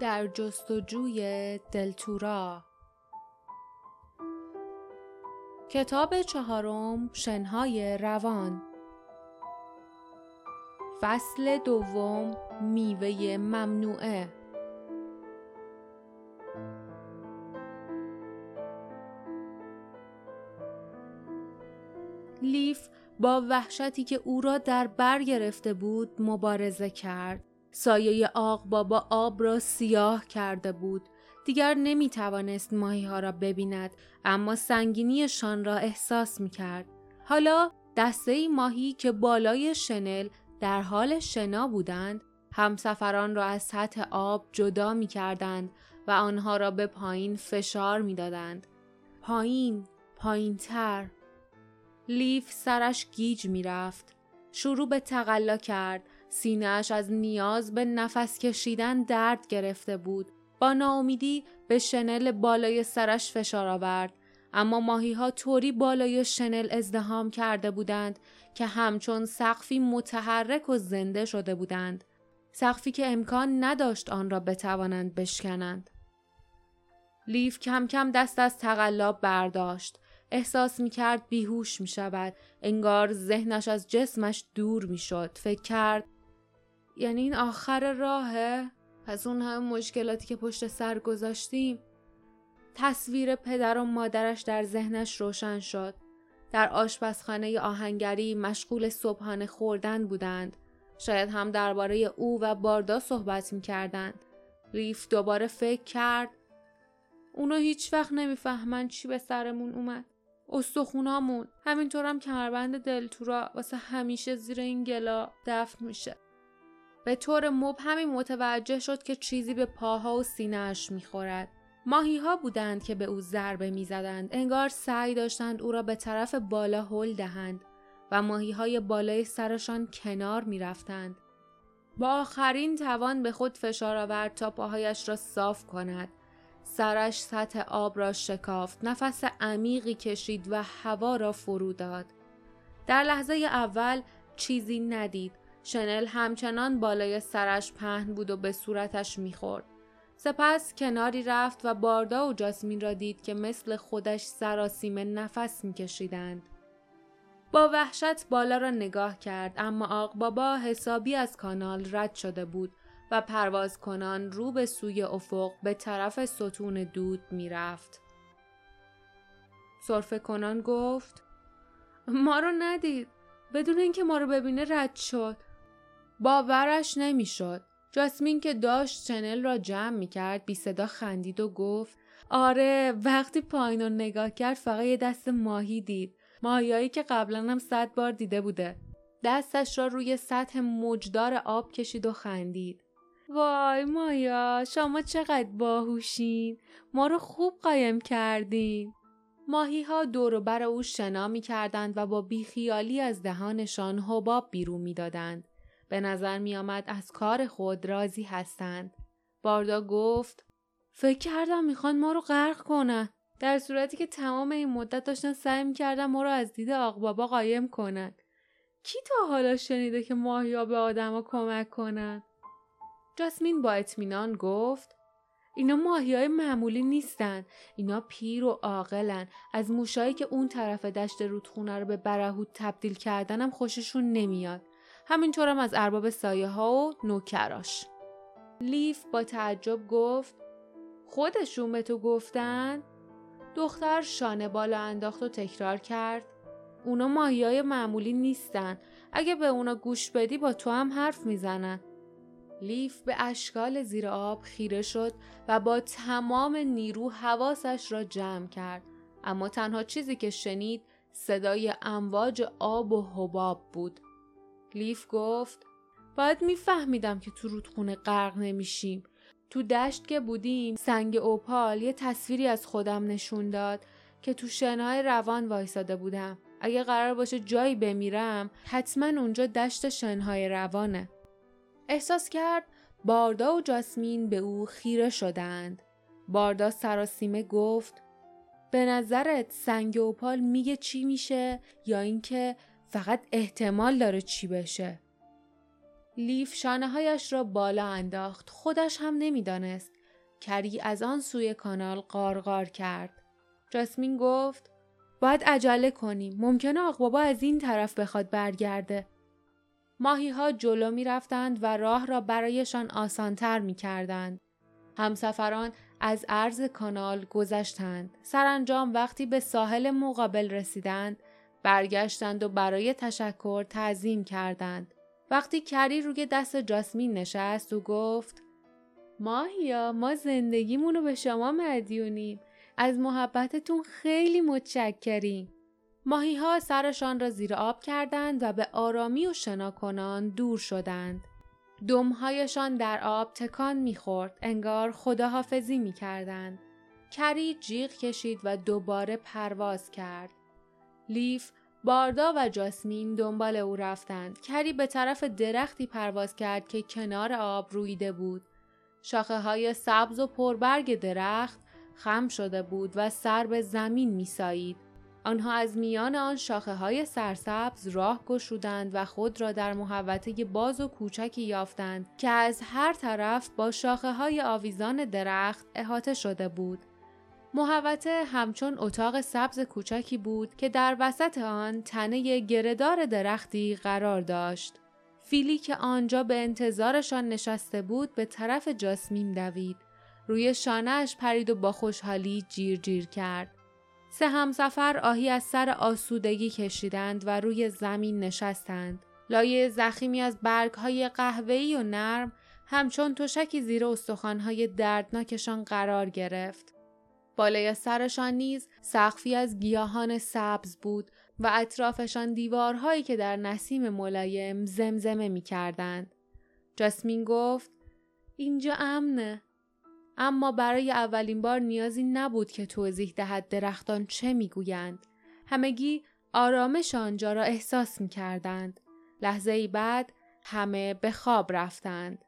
در جستجوی دلتورا. کتاب چهارم شنهای روان. فصل دوم میوه ممنوعه. لیف با وحشتی که او را در بر گرفته بود مبارزه کرد. سایه آق بابا آب را سیاه کرده بود. دیگر نمی توانست ماهی ها را ببیند اما سنگینیشان را احساس می کرد. حالا دسته ماهی که بالای شنل در حال شنا بودند همسفران را از سطح آب جدا می کردند و آنها را به پایین فشار می دادند. پایین، پایین تر، لیف سرش گیج می‌رفت. شروع به تقلا کرد. سینهش از نیاز به نفس کشیدن درد گرفته بود. با ناامیدی به شنل بالای سرش فشار آورد. اما ماهی ها طوری بالای شنل ازدهام کرده بودند که همچون سقفی متحرک و زنده شده بودند. سقفی که امکان نداشت آن را بتوانند بشکنند. لیف کم کم دست از تقلا برداشت. احساس می کرد بیهوش می شود. انگار ذهنش از جسمش دور می شد. فکر کرد یعنی این آخر راهه؟ پس اون همه مشکلاتی که پشت سر گذاشتیم تصویر پدر و مادرش در ذهنش روشن شد. در آشپزخانه آهنگری مشغول صبحانه خوردن بودند. شاید هم درباره او و باردا صحبت می کردند. ریف دوباره فکر کرد اونا هیچ وقت نمی‌فهمن چی به سرمون اومد. استخونامون همینطورم هم کمربند دلتورا واسه همیشه زیر این گلا دفن میشه به طور مبهمی متوجه شد که چیزی به پاها و سینهاش می‌خورد. ماهی ها بودند که به او ضربه می‌زدند. انگار سعی داشتند او را به طرف بالا هل دهند و ماهی های بالای سرشان کنار می‌رفتند. با آخرین توان به خود فشار آورد تا پاهایش را صاف کند. سرش سطح آب را شکافت. نفس عمیقی کشید و هوا را فرو داد. در لحظه اول چیزی ندید. شنل همچنان بالای سرش پهن بود و به صورتش می‌خورد. سپس کناری رفت و باردا و جاسمین را دید که مثل خودش سراسیمه نفس میکشیدند. با وحشت بالا را نگاه کرد اما آق بابا حسابی از کانال رد شده بود و پرواز کنان رو به سوی افق به طرف ستون دود می رفت. صرف کنان گفت ما رو ندید. بدون اینکه ما رو ببینه رد شد. باورش نمی‌شد. جاسمین که داشت چنل را جمع می کرد بی صدا خندید و گفت آره وقتی پایین رو نگاه کرد فقط یه دست ماهی دید. ماهیایی که قبلا هم صد بار دیده بوده. دستش را روی سطح موجدار آب کشید و خندید. وای مایا شما چقدر باهوشین. ما رو خوب قایم کردین. ماهی ها دور بر او شنا می کردند و با بیخیالی از دهانشان حباب بیرون می دادند. به نظر می آمد از کار خود راضی هستند. باردا گفت فکر کردم می‌خوان ما رو غرق کنن. در صورتی که تمام این مدت داشتن سعی می‌کردن ما رو از دید بابا قایم کنن. کی تا حالا شنیده که ماهیا به آدما کمک کنن؟ جاسمین با اطمینان گفت اینا ماهی های معمولی نیستن اینا پیر و عاقلن از موشایی که اون طرف دشت رودخونه رو به برهود تبدیل کردنم خوششون نمیاد همینطورم از ارباب سایه ها و نوکراش. لیف با تعجب گفت خودشون به تو گفتن؟ دختر شانه بالا انداخت و تکرار کرد اونا ماهی های معمولی نیستن اگه به اونا گوش بدی با تو هم حرف می‌زنن. لیف به اشکال زیر آب خیره شد و با تمام نیرو حواسش را جمع کرد. اما تنها چیزی که شنید صدای امواج آب و حباب بود. لیف گفت باید میفهمیدم که تو رودخونه غرق نمیشیم. تو دشت که بودیم سنگ اوپال یه تصویری از خودم نشون داد که تو شنای روان وایساده بودم. اگه قرار باشه جایی بمیرم حتما اونجا دشت شنهای روانه. احساس کرد باردا و جاسمین به او خیره شدند. باردا سراسیمه گفت به نظرت سنگ اوپال میگه چی میشه یا اینکه فقط احتمال داره چی بشه؟ لیف شانه هایش را بالا انداخت. خودش هم نمی‌دانست. کری از آن سوی کانال قارقار کرد. جاسمین گفت باید عجله کنیم. ممکنه آقبابا از این طرف بخواد برگرده. ماهی ها جلو می رفتند و راه را برایشان آسانتر می کردند. همسفران از عرض کانال گذشتند. سرانجام وقتی به ساحل مقابل رسیدند برگشتند و برای تشکر تعظیم کردند. وقتی کری روی دست جاسمین نشست و گفت ماهیا ما زندگیمونو به شما مدیونیم. از محبتتون خیلی متشکریم. ماهی ها سرشان را زیر آب کردند و به آرامی و شناکنان دور شدند. دمهایشان در آب تکان می‌خورد انگار خداحافظی می‌کردند. کری جیغ کشید و دوباره پرواز کرد. لیف، باردا و جاسمین دنبال او رفتند. کری به طرف درختی پرواز کرد که کنار آب رویده بود. شاخه های سبز و پربرگ درخت خم شده بود و سر به زمین میسایید. آنها از میان آن شاخه های سرسبز راه گشودند و خود را در محوطه باز و کوچکی یافتند که از هر طرف با شاخه های آویزان درخت احاطه شده بود. محوطه همچون اتاق سبز کوچکی بود که در وسط آن تنه گردار درختی قرار داشت. فیلی که آنجا به انتظارشان نشسته بود به طرف جاسمین دوید. روی شانهش پرید و با خوشحالی جیر جیر کرد. سه همسفر آهی از سر آسودگی کشیدند و روی زمین نشستند. لایه زخیمی از برگهای قهوه‌ای و نرم همچون تشکی زیر استخوانهای دردناکشان قرار گرفت. بالای سرشان نیز سقفی از گیاهان سبز بود و اطرافشان دیوارهایی که در نسیم ملایم زمزمه می کردند. جاسمین گفت اینجا امنه. اما برای اولین بار نیازی نبود که توضیح دهد درختان چه می‌گویند. همگی آرامش آنجا را احساس می کردند. لحظه ای بعد همه به خواب رفتند.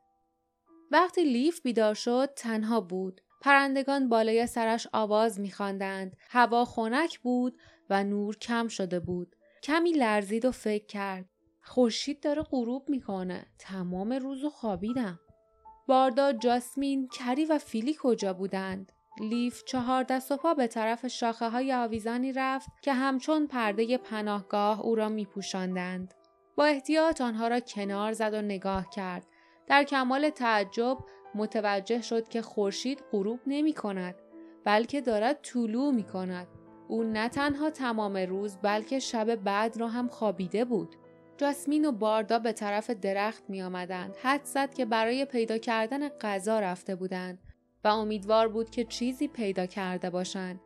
وقتی لیف بیدار شد تنها بود. پرندگان بالای سرش آواز میخواندند. هوا خنک بود و نور کم شده بود. کمی لرزید و فکر کرد. خورشید داره غروب می‌کنه. تمام روز خوابیدم. باردا، جاسمین، کری و فیلی کجا بودند؟ لیف چهار دست و پا به طرف شاخه های آویزانی رفت که همچون پرده پناهگاه او را می پوشندند. با احتیاط آنها را کنار زد و نگاه کرد. در کمال تعجب متوجه شد که خورشید غروب نمی کند بلکه دارد طلوع می کند. او نه تنها تمام روز بلکه شب بعد را هم خوابیده بود. جاسمین و باردا به طرف درخت می آمدند. حد زد که برای پیدا کردن غذا رفته بودند و امیدوار بود که چیزی پیدا کرده باشند.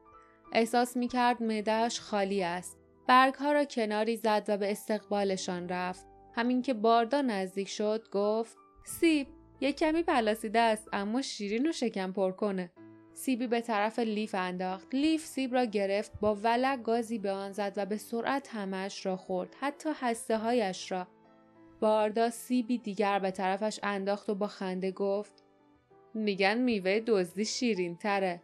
احساس می کرد مدهش خالی است. برگ ها را کناری زد و به استقبالشان رفت. همین که باردا نزدیک شد گفت سیب یک کمی پلاسیده است اما شیرین و شکم پر کنه. سیبی به طرف لیف انداخت. لیف سیب را گرفت با ولع گازی به آن زد و به سرعت همش را خورد. حتی هسته هایش را. باردا سیبی دیگر به طرفش انداخت و با خنده گفت میگن میوه دزدی شیرین تره.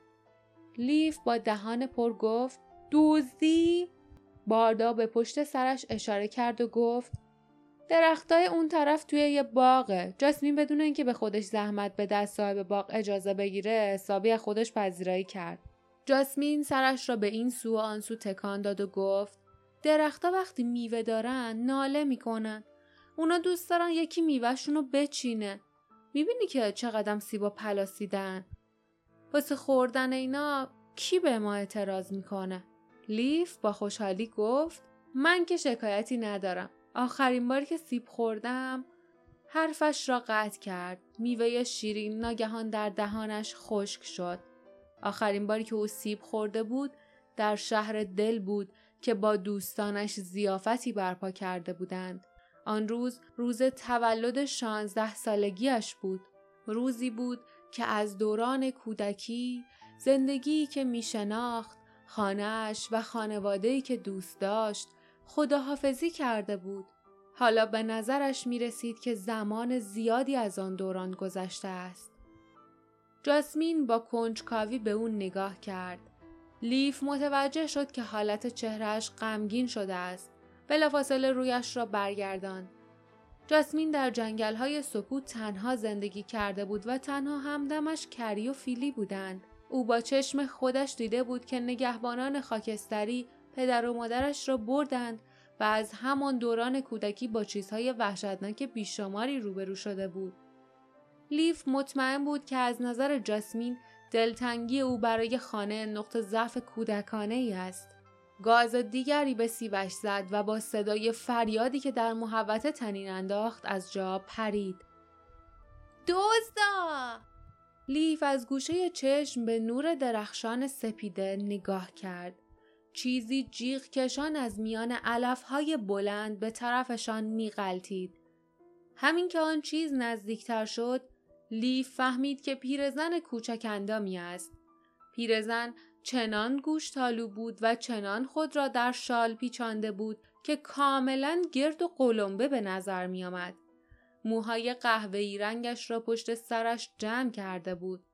لیف با دهان پر گفت دزدی؟ باردا به پشت سرش اشاره کرد و گفت درختای اون طرف توی یه باغه. جاسمین بدون اینکه به خودش زحمت به دست صاحب باغ اجازه بگیره حسابی از خودش پذیرایی کرد. جاسمین سرش را به این سو و آن سو تکان داد و گفت درختها وقتی میوه دارن ناله می‌کنن. اونا دوست دارن یکی میوهشون رو بچینه. می‌بینی که چقدر سیبا پلاسیدن. واسه خوردن اینا کی به ما اعتراض می‌کنه؟ لیف با خوشحالی گفت من که شکایتی ندارم. آخرین باری که سیب خوردم حرفش را قطع کرد. میوه شیرین ناگهان در دهانش خشک شد. آخرین باری که او سیب خورده بود در شهر دل بود که با دوستانش زیافتی برپا کرده بودند. آن روز روز تولد شانزده سالگیش بود. روزی بود که از دوران کودکی زندگی که می شناخت خانهش و خانوادهی که دوست داشت خداحافظی کرده بود. حالا به نظرش می رسید که زمان زیادی از آن دوران گذشته است. جاسمین با کنجکاوی به اون نگاه کرد. لیف متوجه شد که حالت چهرهش غمگین شده است. بلافاصله رویش را برگرداند. جاسمین در جنگل های سکوت تنها زندگی کرده بود و تنها همدمش کری و فیلی بودند. او با چشم خودش دیده بود که نگهبانان خاکستری پدر و مادرش را بردند و از همان دوران کودکی با چیزهای وحشتناک بیشماری روبرو شده بود. لیف مطمئن بود که از نظر جاسمین دلتنگی او برای خانه نقطه ضعف کودکانه ای است. گاز دیگری به سیبش زد و با صدای فریادی که در محوطه تنین انداخت از جا پرید. دزدا! لیف از گوشه چشم به نور درخشان سپیده نگاه کرد. چیزی جیغ کشان از میان علفهای بلند به طرفشان میغلطید. همین که آن چیز نزدیکتر شد، لیف فهمید که پیرزن کوچک اندامی است. پیرزن چنان گوشتالو بود و چنان خود را در شال پیچانده بود که کاملا گرد و قلمبه به نظر می آمد. موهای قهوه‌ای رنگش را پشت سرش جمع کرده بود.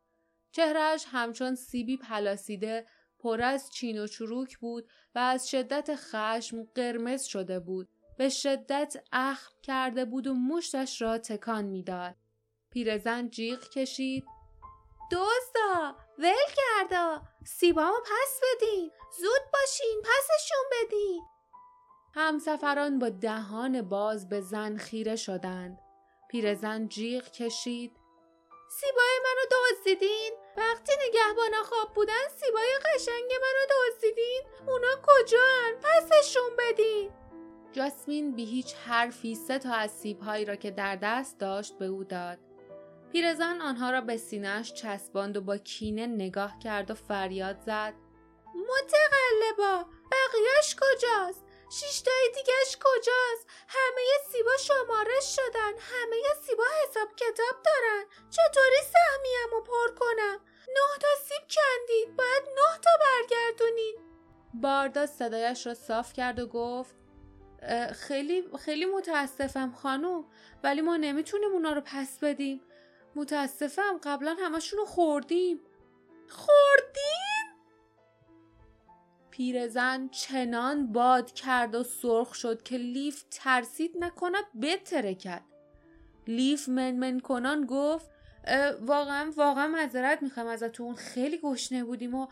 چهرهش همچون سیبی پلاسیده پر از چین و چروک بود و از شدت خشم قرمز شده بود. به شدت اخم کرده بود و مشتش را تکان می‌داد. پیرزن جیغ کشید. دزدا ول کردا. سیبامو پس بدین. زود باشین پسشون بدین. همسفران با دهان باز به زن خیره شدند. پیرزن جیغ کشید. سیبای منو دزدیدین؟ وقتی نگهبانا خواب بودن سیبای قشنگ منو دزدیدین. اونا کجان؟ پسشون بدین. جاسمین بی هیچ حرفی سه تا از سیبهایی را که در دست داشت به او داد. پیرزن آنها را به سینهش چسباند و با کینه نگاه کرد و فریاد زد. متقلبا بقیهش کجاست؟ شیشتای دیگهش کجاست؟ همه سیبا شمارش شدن. همه سیبا حساب کتاب دارن. چطوری سهمیمو پر کنم؟ نه تا سیب کندید باید نه تا برگردونین باردا صدایش را صاف کرد و گفت خیلی خیلی متاسفم خانم ولی ما نمی‌تونیم اونا رو پس بدیم. متاسفم قبلا همشون رو خوردیم. خوردین؟ پیرزن چنان باد کرد و سرخ شد که لیف ترسید نکند بترکد لیف منمن کنان گفت واقعا واقعا معذرت می‌خوام ازتون خیلی گشنه بودیم و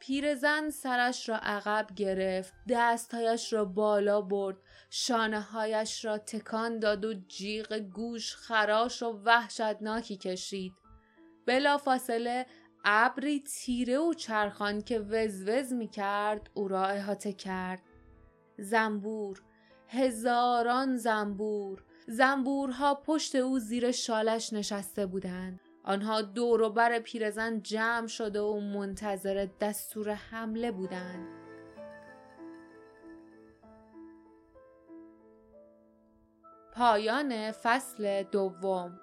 پیرزن سرش را عقب گرفت دستهایش را بالا برد شانه هایش را تکان داد و جیغ گوش خراش و وحشتناکی کشید. بلا فاصله ابری تیره و چرخان که وزوز می کرد او را احاطه کرد. زنبور هزاران زنبور زنبورها پشت او زیر شالش نشسته بودند. آنها دور و بر پیرزن جمع شده و منتظر دستور حمله بودند. پایان فصل دوم.